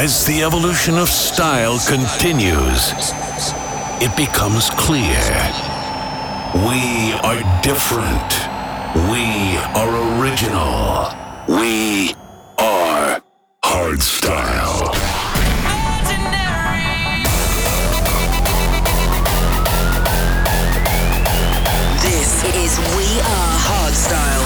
As the evolution of style continues, it becomes clear. We are different. We are original. We are hardstyle. This is We Are Hardstyle.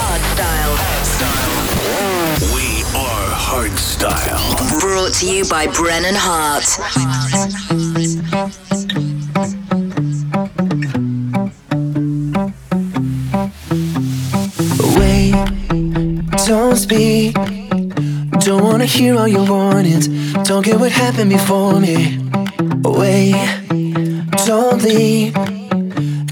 We are hardstyle. Brought to you by Brennan Heart. Wait, don't speak. Don't wanna hear all your warnings. Don't get what happened before me. Wait, don't leave.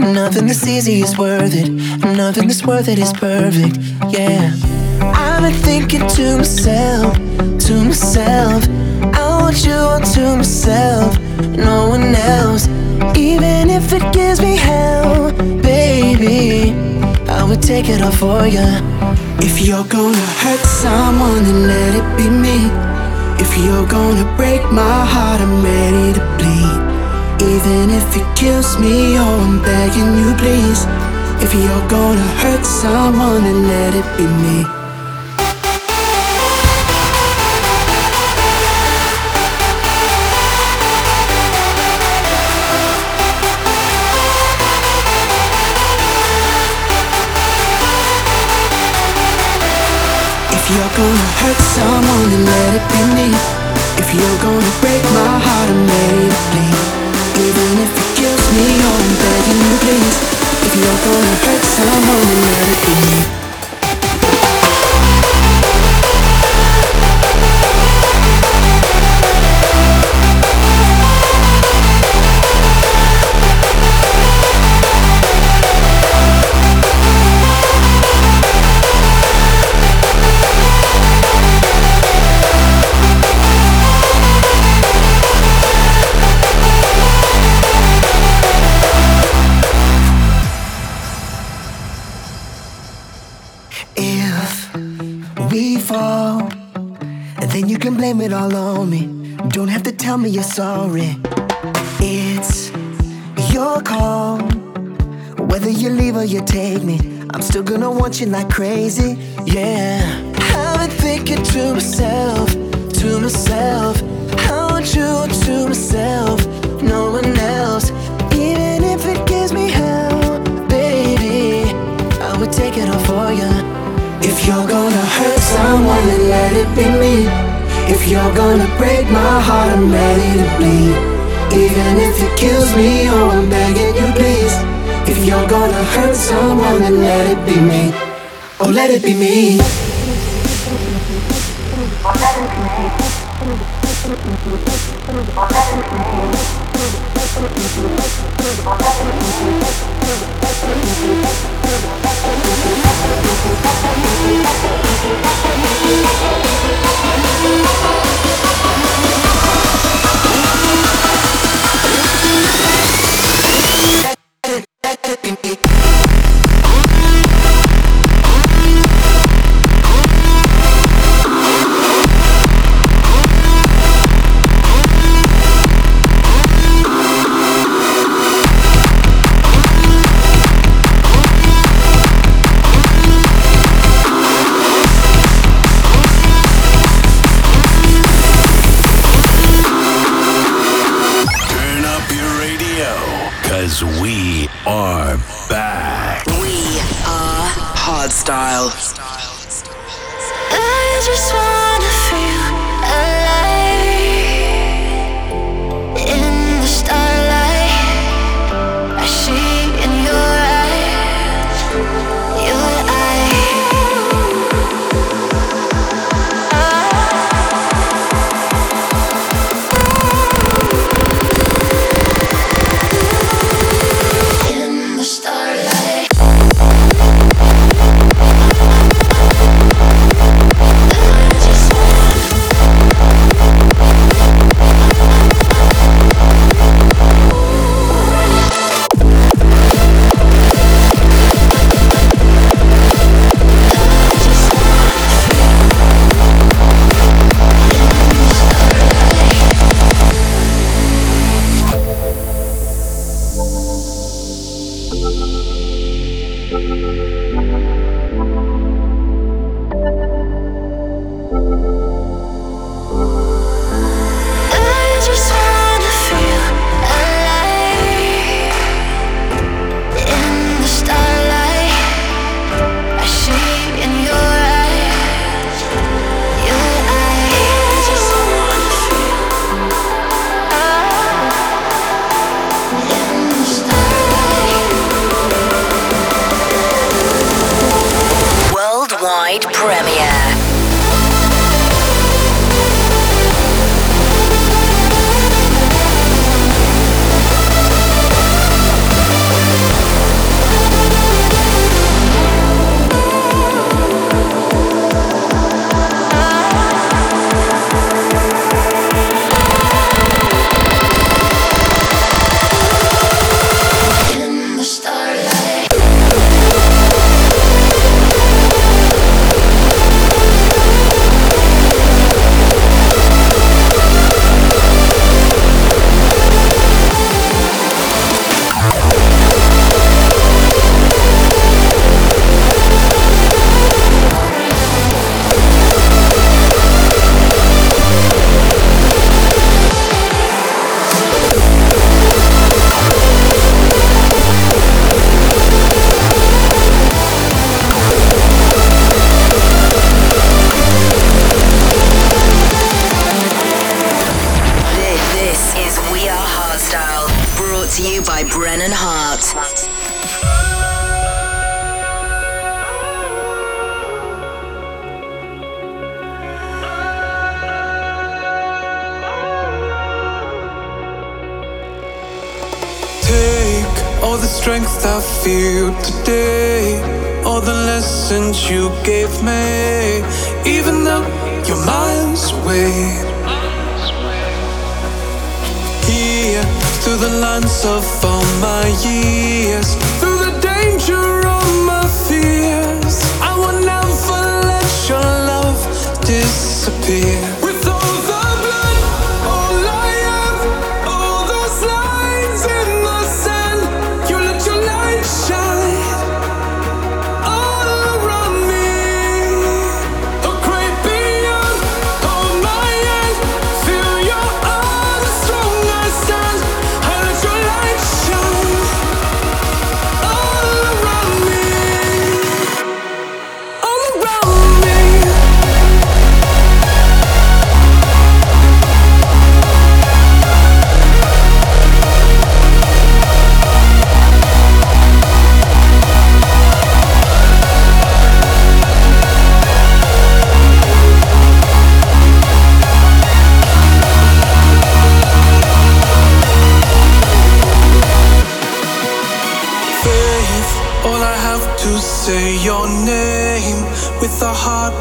Nothing that's easy is worth it. Nothing that's worth it is perfect. Yeah. I've been thinking to myself, to myself. I want you all to myself, no one else. Even if it gives me hell, baby, I would take it all for you. If you're gonna hurt someone, then let it be me. If you're gonna break my heart, I'm ready to bleed. Even if it kills me, oh, I'm begging you, please. If you're gonna hurt someone, then let it be me. Gonna hurt someone, then let it be me. If you're gonna break my heart, I'm ready to bleed. Even if it kills me, oh, I'm begging you, please. If you're gonna hurt someone, then let it be me. You're sorry. It's your call. Whether you leave or you take me, I'm still gonna want you like crazy. Yeah. I've been thinking to myself, to myself. I want you to myself, no one else. Even if it gives me hell, baby, I would take it all for you. If you're gonna hurt someone, then let it be me. If you're gonna break my heart, I'm ready to bleed. Even if it kills me, oh, I'm begging you, please. If you're gonna hurt someone, then let it be me. Oh, let it be me. Oh, let it be me. Oh, let it be me. Oh, let it be me. Thank you. hard style.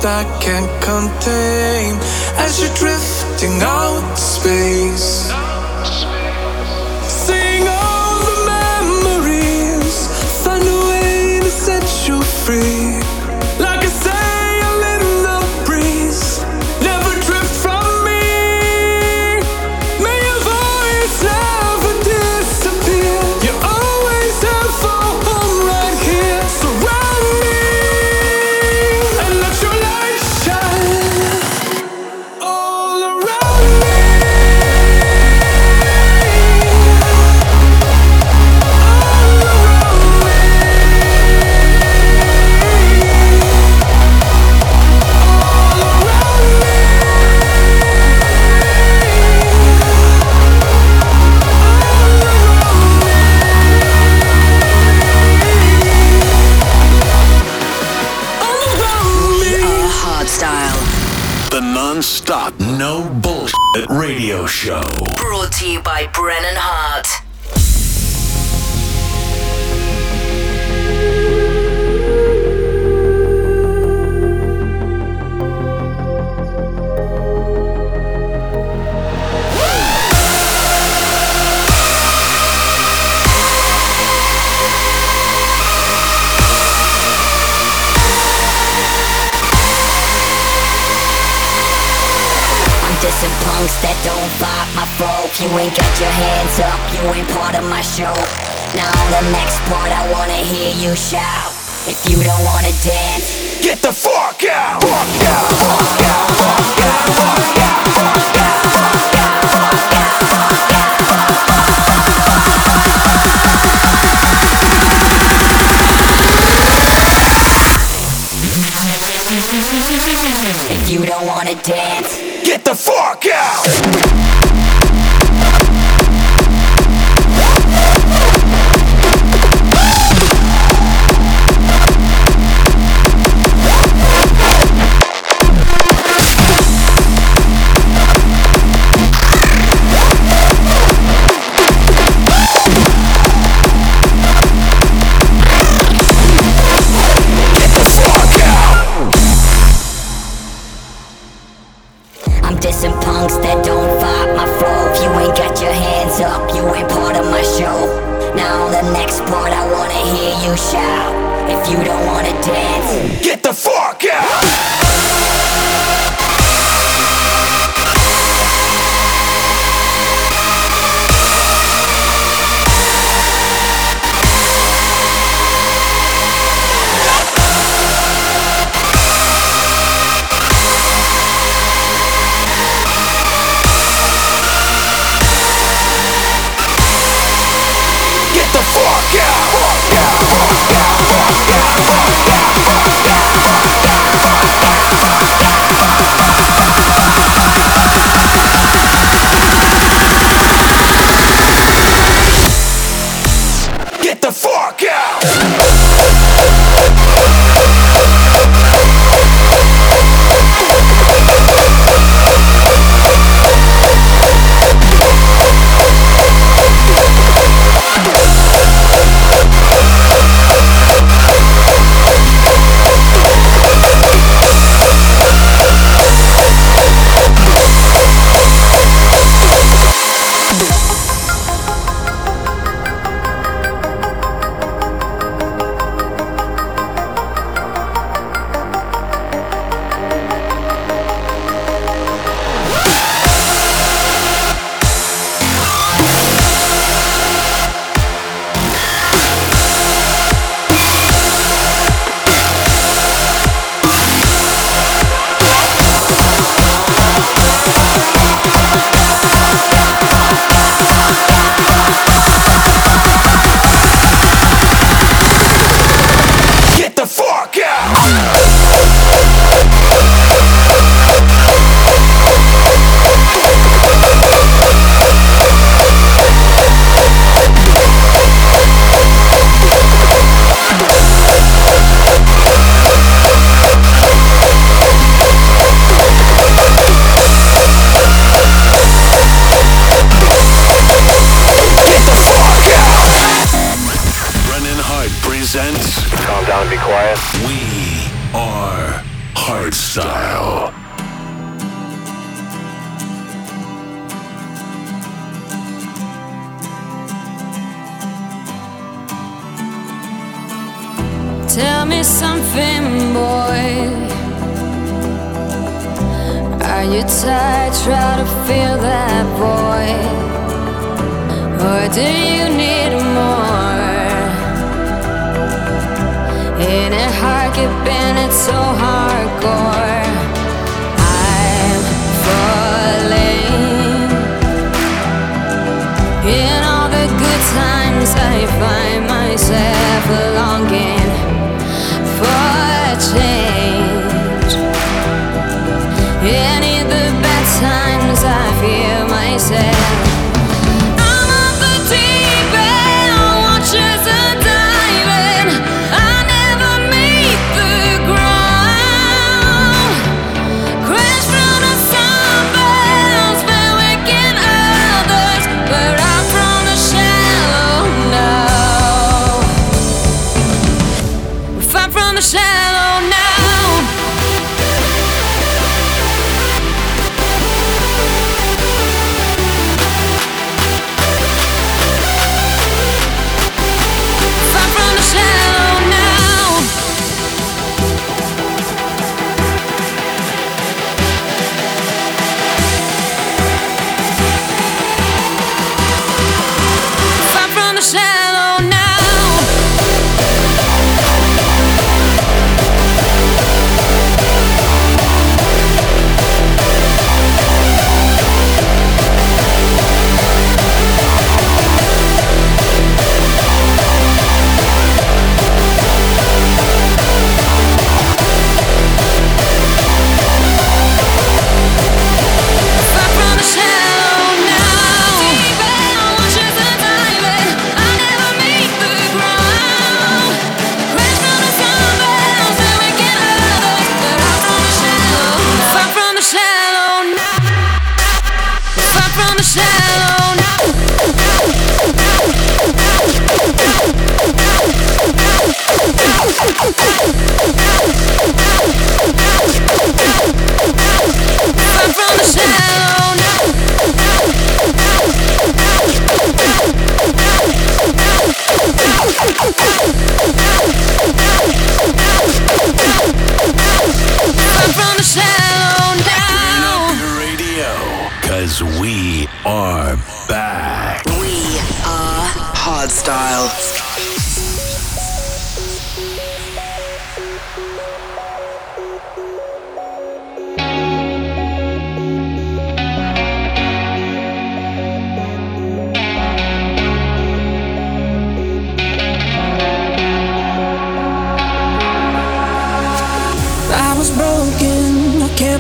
I can't contain as you're drifting out space. You by Brennan punks that don't my folk You ain't got your hands up, you ain't part of my show Now the next part I wanna hear you shout If you don't wanna dance Get the fuck out! Fuck out! Fuck out! Fuck out! Fuck out! Fuck out! Fuck out! If you don't wanna dance Get the fuck out!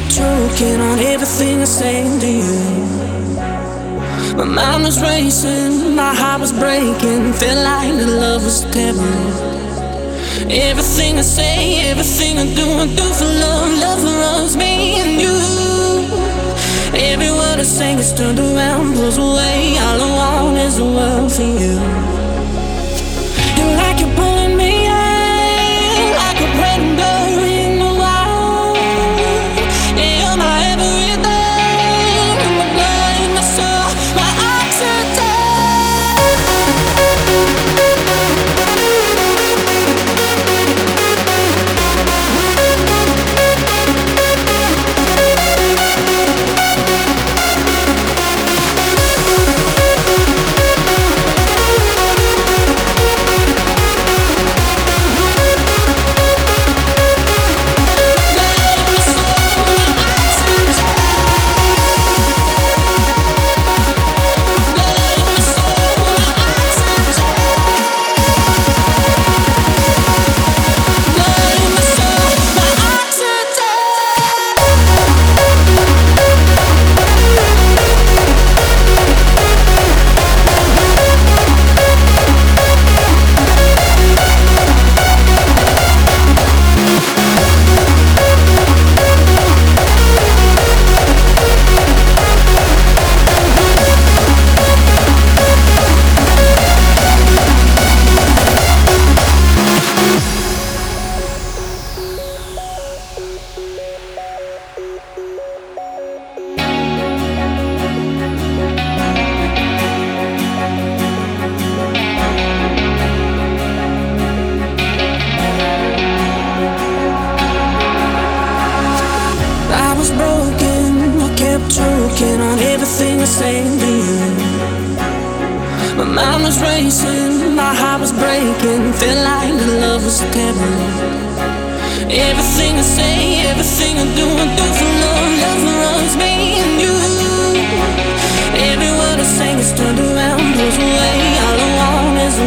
choking on everything I'm saying to you. My mind was racing, my heart was breaking, felt like the love was devil. Everything I say, everything I do, I do for love. Love loves me and you. Every word I say is turned around, blows away. All I want is a world for you. Mind was racing, my heart was breaking. Felt like the love was terrible. Everything I say, everything I do, I do for love. Love runs me and you. Every word I say is turned around, goes away. All I want is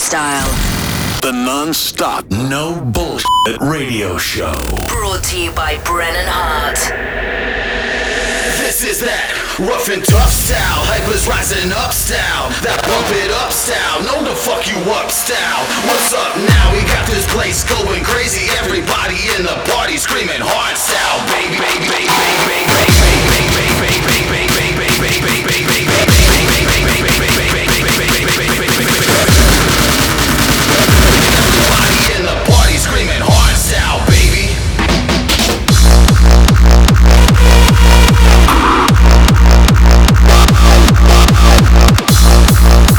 Hardstyle, The non-stop, no bullshit radio show. brought to you by Brennan Heart. This is that rough and tough style. Hypers rising up style. That bump it up style. Know the fuck you up style. What's up now? We got this place going crazy. Everybody in the party screaming hard style. Baby, baby, baby, baby, baby, baby, baby, baby,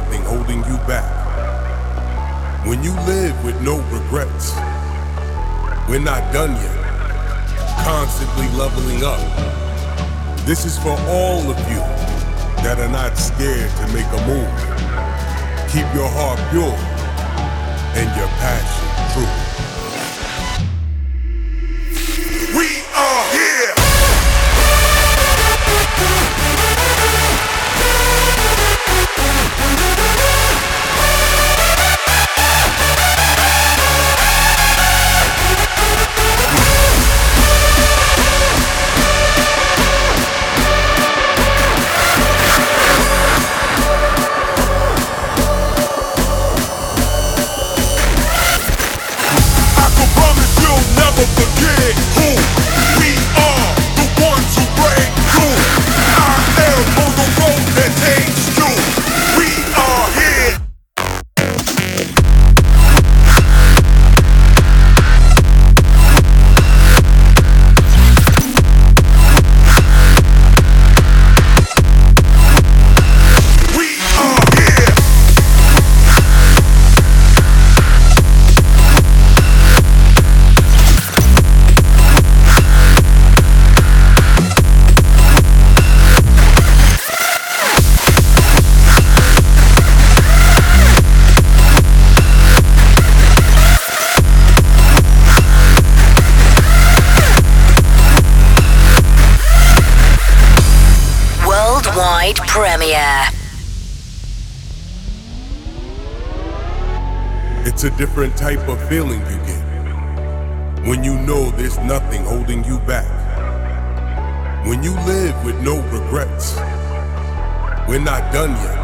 nothing holding you back. When you live with no regrets, we're not done yet. Constantly leveling up. This is for all of you that are not scared to make a move. Keep your heart pure and your passion true. Different type of feeling you get when you know there's nothing holding you back. When you live with no regrets. We're not done yet.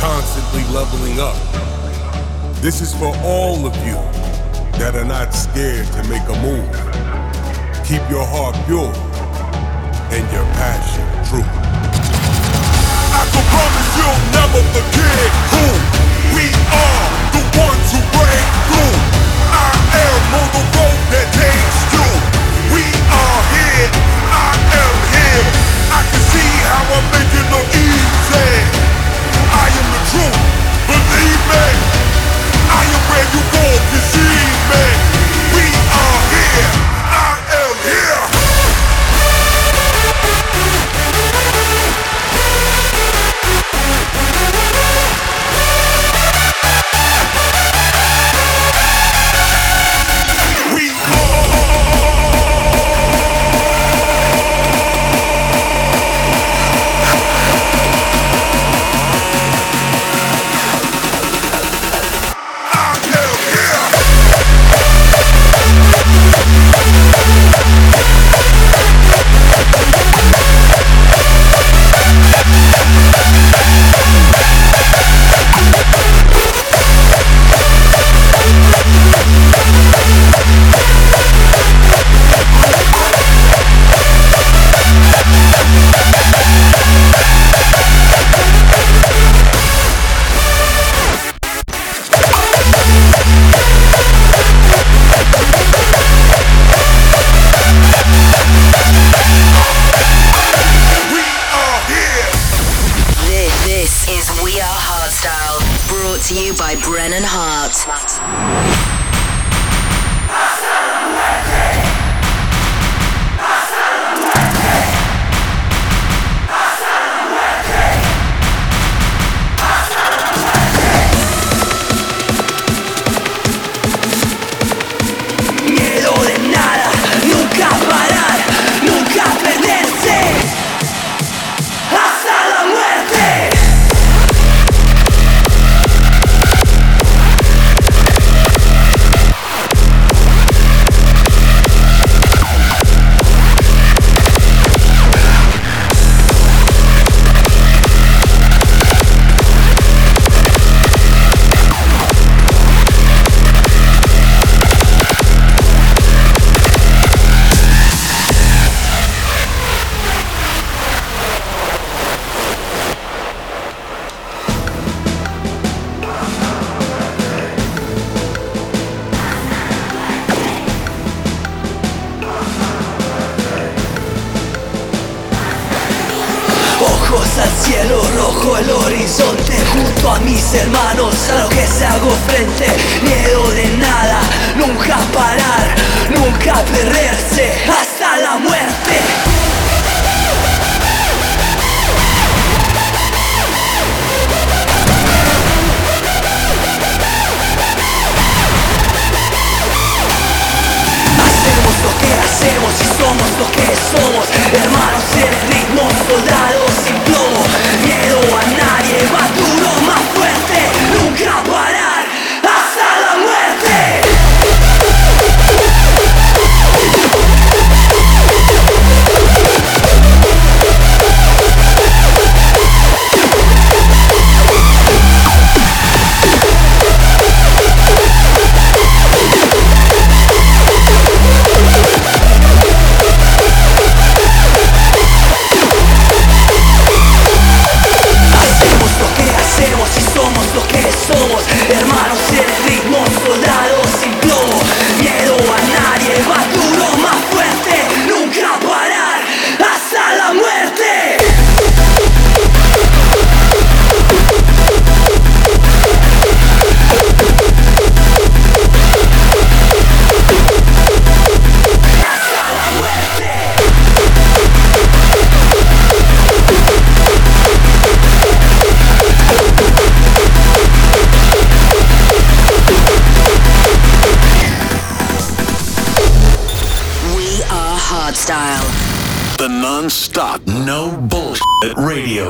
Constantly leveling up. This is for all of you that are not scared to make a move. Keep your heart pure and your passion true. I can promise you'll never forget who we are, ones who break through. I am on the road that takes you. We are here, I am here. I can see how I'm making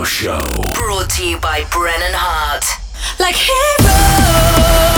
Show. Brought to you by Brennan Heart. Like heroes.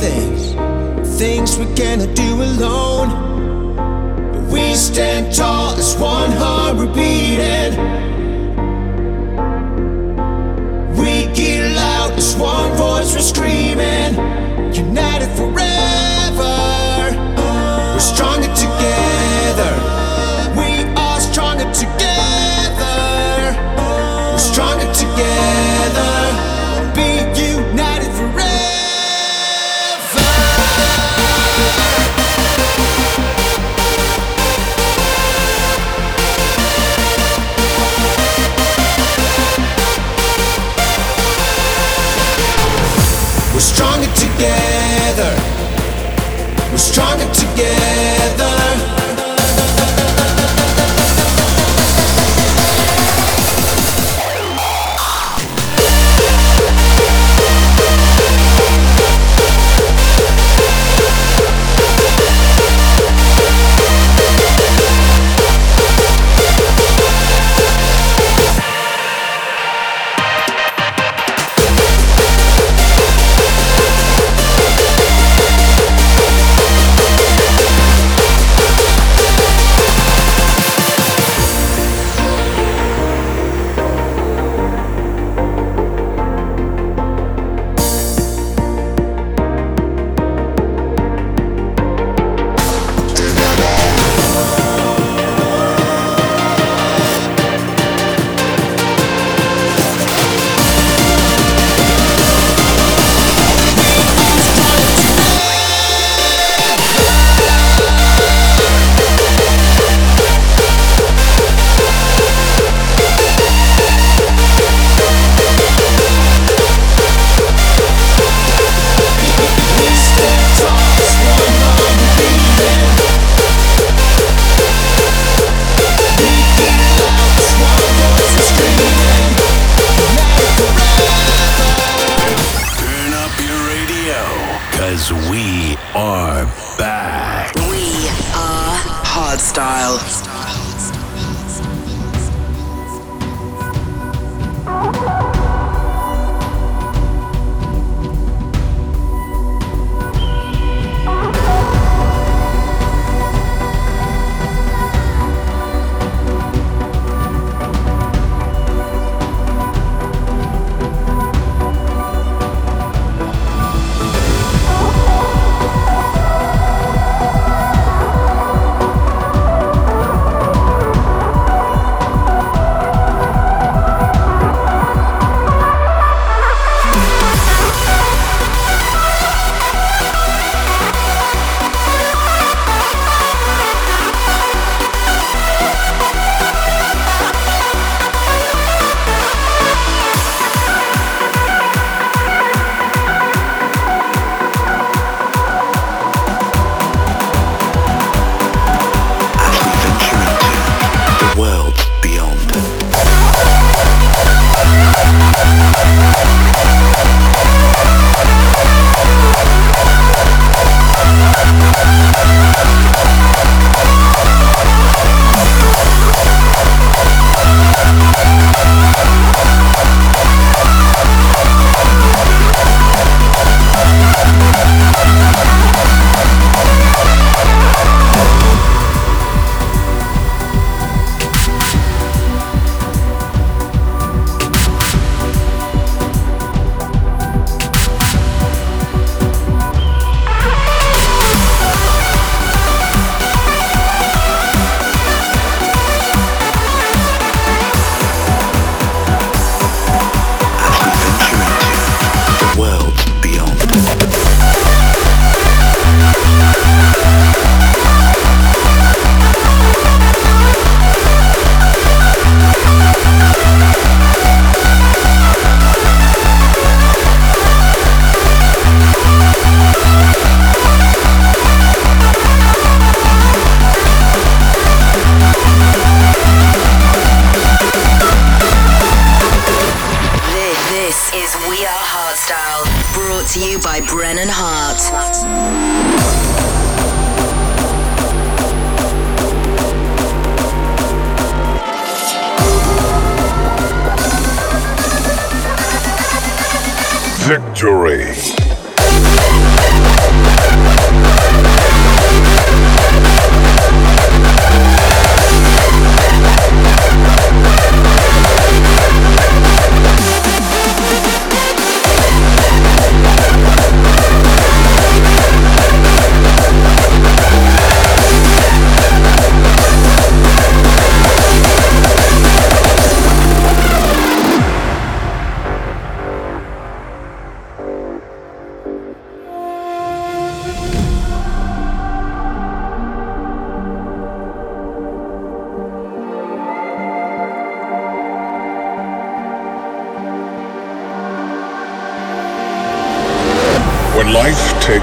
things, things we cannot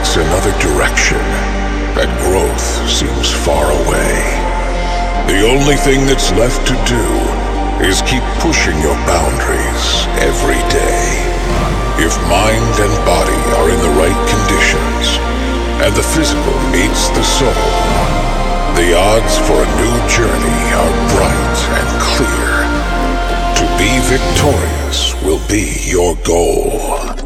Takes another direction, and growth seems far away. The only thing that's left to do is keep pushing your boundaries every day. If mind and body are in the right conditions, and the physical meets the soul, the odds for a new journey are bright and clear. To be victorious will be your goal.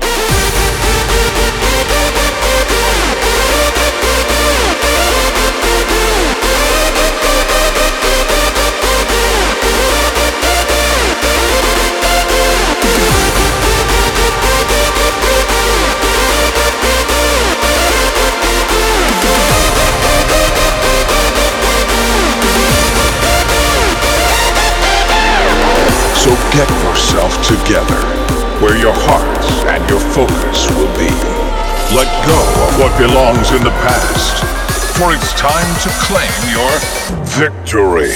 Together, where your hearts and your focus will be. Let go of what belongs in the past, for it's time to claim your victory.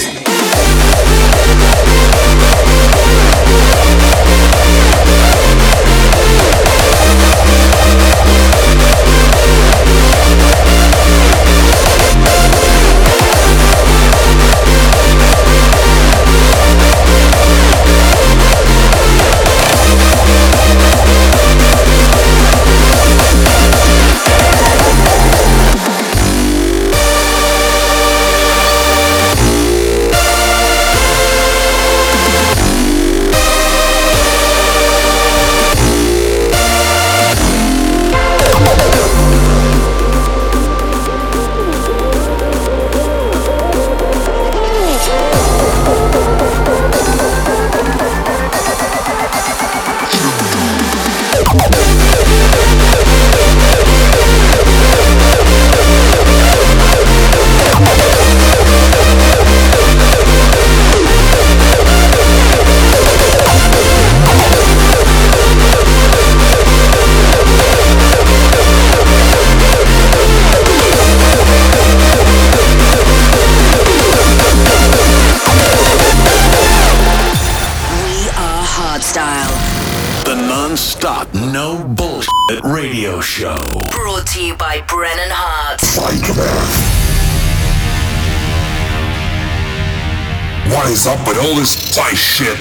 All this Thai shit?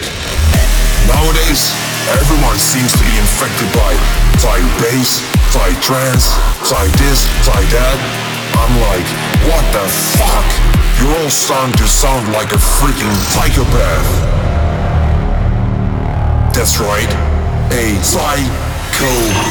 Nowadays, everyone seems to be infected by Thai bass, Thai trance, Thai this, Thai that. I'm like, what the fuck? You're all starting to sound like a freaking psychopath. That's right, a psychopath.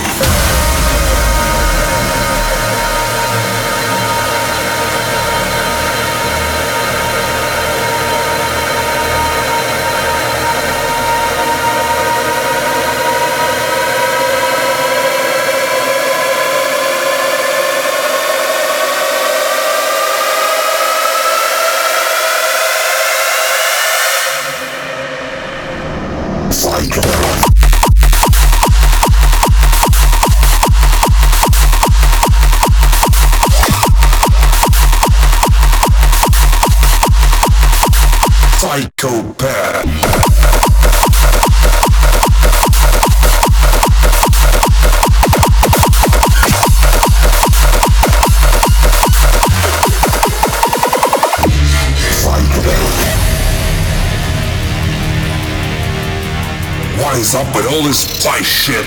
Is up with all this Thai shit?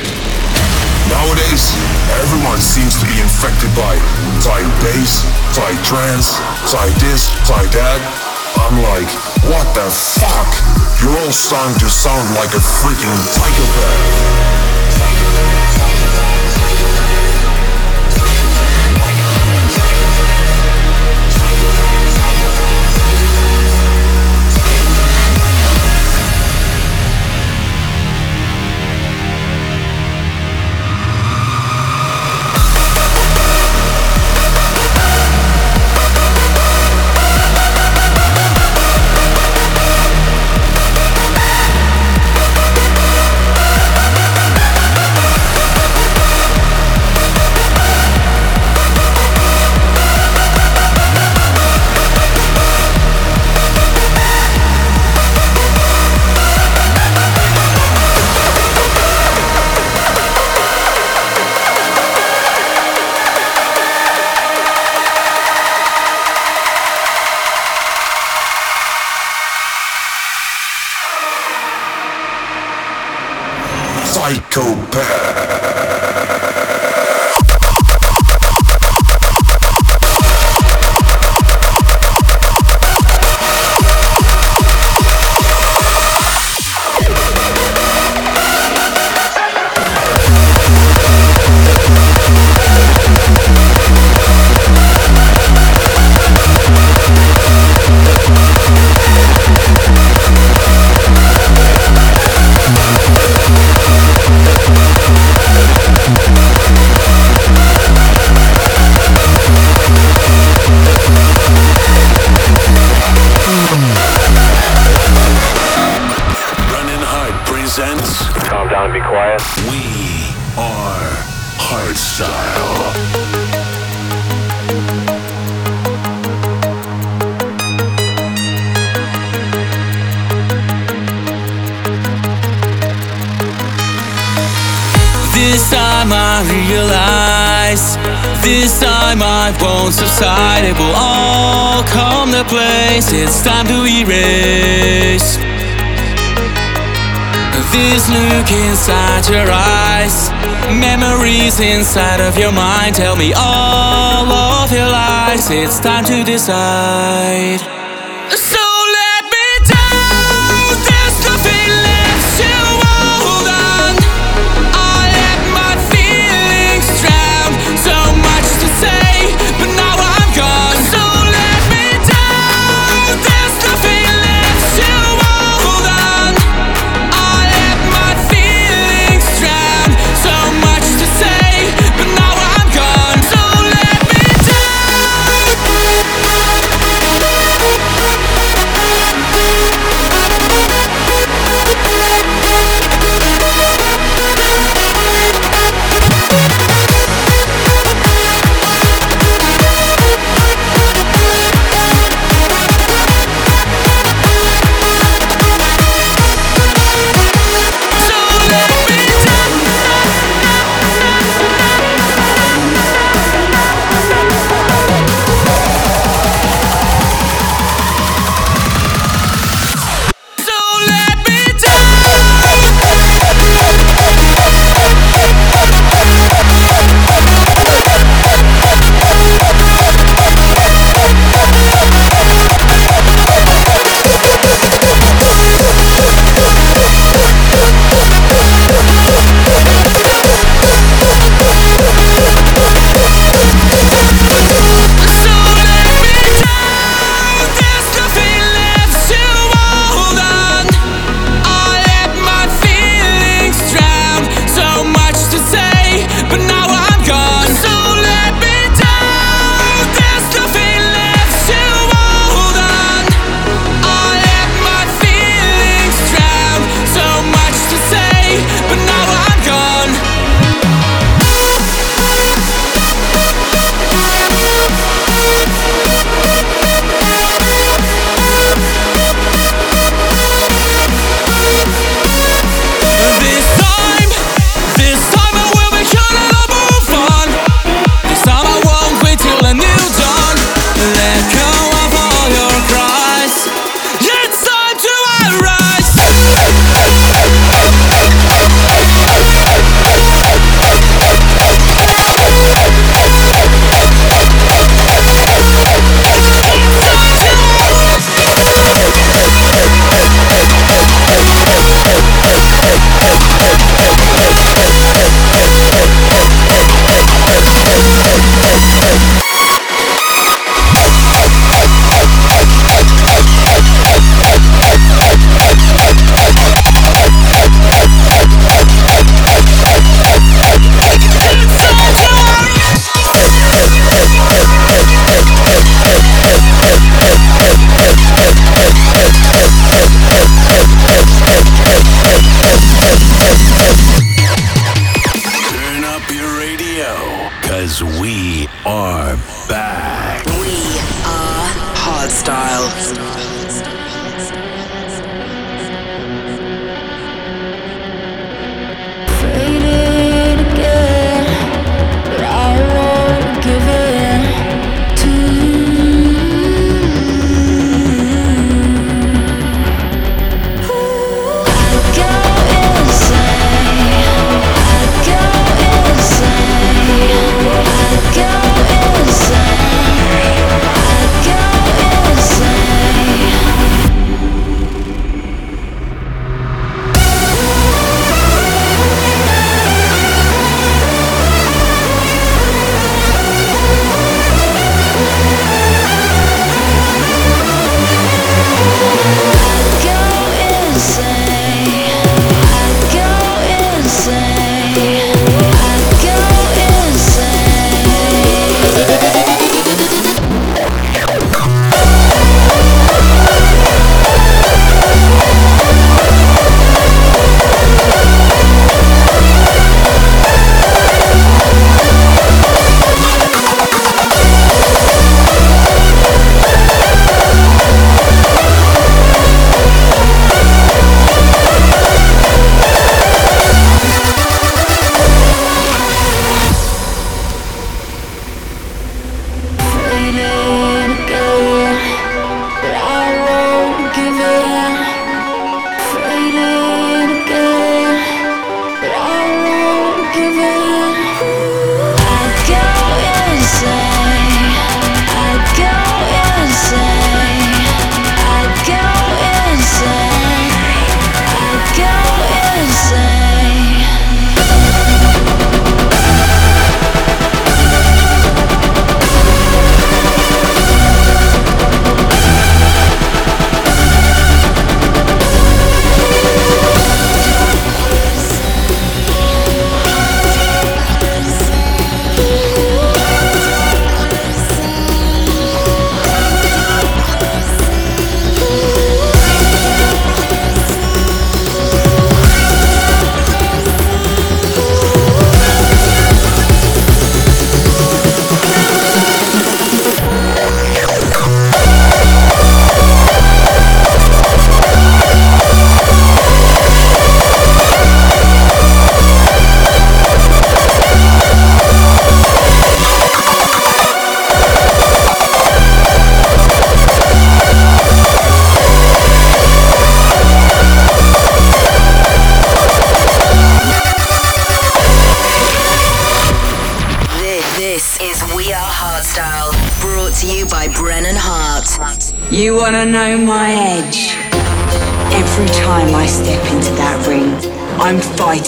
Nowadays, everyone seems to be infected by Thai bass, Thai trance, Thai this, Thai that. I'm like, what the fuck? You're all starting to sound like a freaking psychopath. Running are Hardstyle. This time I realize This time I won't subside. It will all come to place. It's time to erase This look inside your eyes. Memories inside of your mind Tell me all of your lies. It's time to decide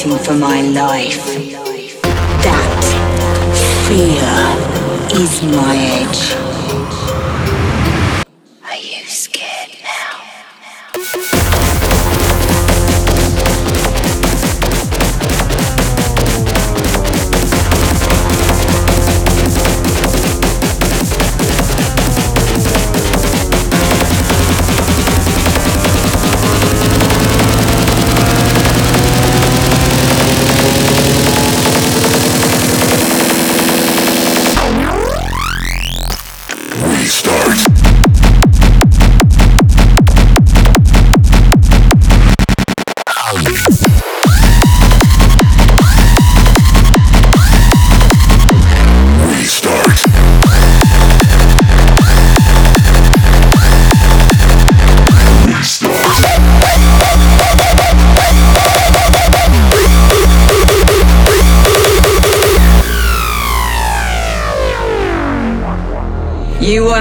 fighting for my life. That fear is my edge.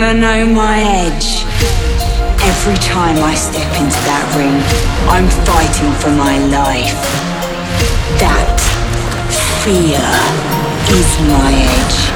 Wanna know my edge? Every time I step into that ring, I'm fighting for my life. That fear is my edge.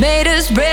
Made us brave.